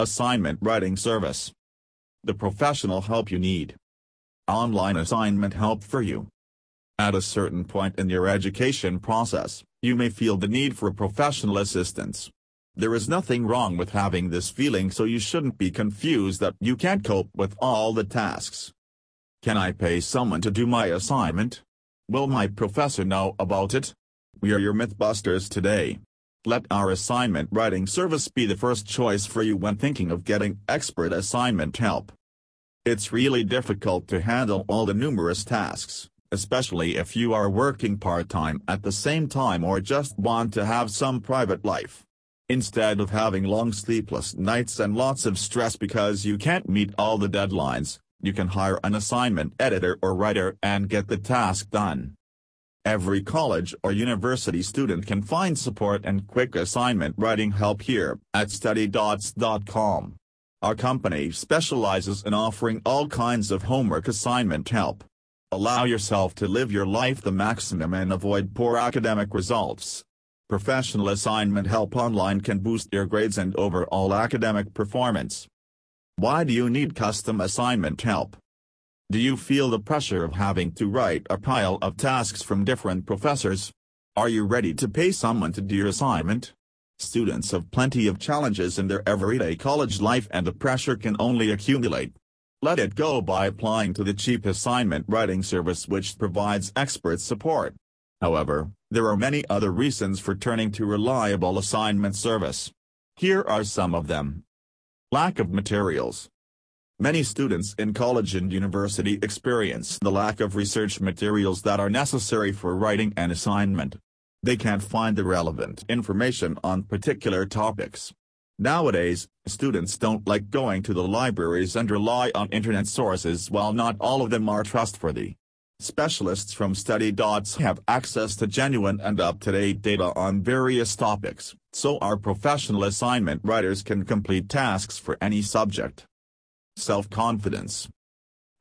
Assignment Writing Service. The professional help you need. Online assignment help for you. At a certain point in your education process, you may feel the need for professional assistance. There is nothing wrong with having this feeling so you shouldn't be confused that you can't cope with all the tasks. Can I pay someone to do my assignment? Will my professor know about it? We are your Mythbusters today. Let our assignment writing service be the first choice for you when thinking of getting expert assignment help. It's really difficult to handle all the numerous tasks, especially if you are working part-time at the same time or just want to have some private life. Instead of having long sleepless nights and lots of stress because you can't meet all the deadlines, you can hire an assignment editor or writer and get the task done. Every college or university student can find support and quick assignment writing help here at studydots.com. Our company specializes in offering all kinds of homework assignment help. Allow yourself to live your life the maximum and avoid poor academic results. Professional assignment help online can boost your grades and overall academic performance. Why do you need custom assignment help? Do you feel the pressure of having to write a pile of tasks from different professors? Are you ready to pay someone to do your assignment? Students have plenty of challenges in their everyday college life and the pressure can only accumulate. Let it go by applying to the cheap assignment writing service which provides expert support. However, there are many other reasons for turning to reliable assignment service. Here are some of them. Lack of materials. Many students in college and university experience the lack of research materials that are necessary for writing an assignment. They can't find the relevant information on particular topics. Nowadays, students don't like going to the libraries and rely on internet sources while not all of them are trustworthy. Specialists from StudyDots have access to genuine and up-to-date data on various topics, so our professional assignment writers can complete tasks for any subject. Self-confidence.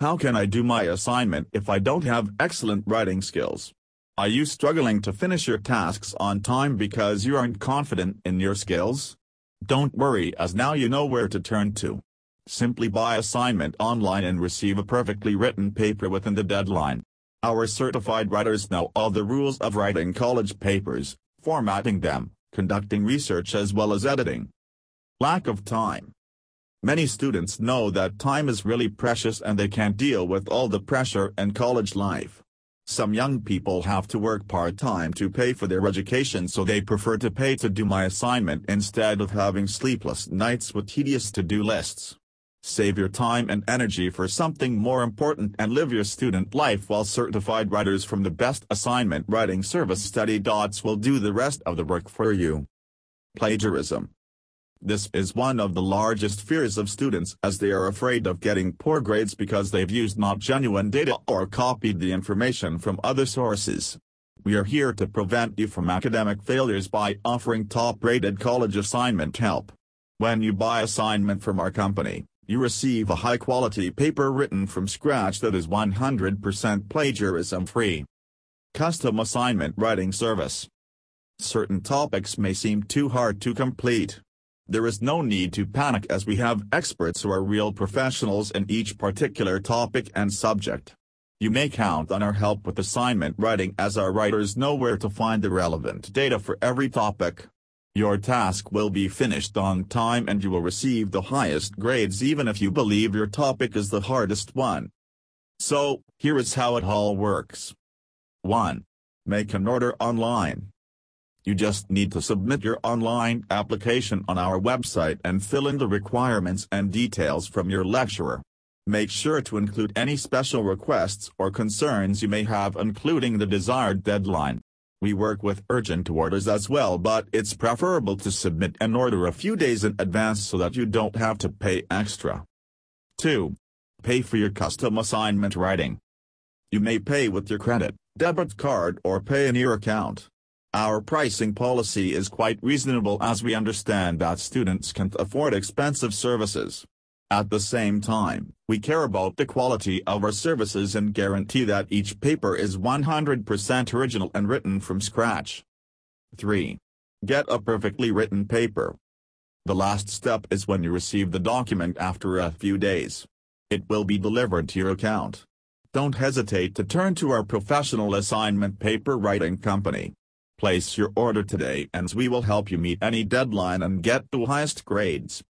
How can I do my assignment if I don't have excellent writing skills? Are you struggling to finish your tasks on time because you aren't confident in your skills? Don't worry as now you know where to turn to. Simply buy assignment online and receive a perfectly written paper within the deadline. Our certified writers know all the rules of writing college papers, formatting them, conducting research as well as editing. Lack of time. Many students know that time is really precious and they can't deal with all the pressure in college life. Some young people have to work part-time to pay for their education so they prefer to pay to do my assignment instead of having sleepless nights with tedious to-do lists. Save your time and energy for something more important and live your student life while certified writers from the best assignment writing service StudyDots will do the rest of the work for you. Plagiarism. This is one of the largest fears of students as they are afraid of getting poor grades because they've used not genuine data or copied the information from other sources. We are here to prevent you from academic failures by offering top-rated college assignment help. When you buy assignment from our company, you receive a high-quality paper written from scratch that is 100% plagiarism-free. Custom Assignment Writing Service Certain topics may seem too hard to complete. There is no need to panic as we have experts who are real professionals in each particular topic and subject. You may count on our help with assignment writing as our writers know where to find the relevant data for every topic. Your task will be finished on time and you will receive the highest grades even if you believe your topic is the hardest one. So, here is how it all works. 1. Make an order online. You just need to submit your online application on our website and fill in the requirements and details from your lecturer. Make sure to include any special requests or concerns you may have including the desired deadline. We work with urgent orders as well but it's preferable to submit an order a few days in advance so that you don't have to pay extra. 2. Pay for your custom assignment writing. You may pay with your credit, debit card or pay in your account. Our pricing policy is quite reasonable as we understand that students can't afford expensive services. At the same time, we care about the quality of our services and guarantee that each paper is 100% original and written from scratch. 3. Get a perfectly written paper. The last step is when you receive the document after a few days. It will be delivered to your account. Don't hesitate to turn to our professional assignment paper writing company. Place your order today and we will help you meet any deadline and get the highest grades.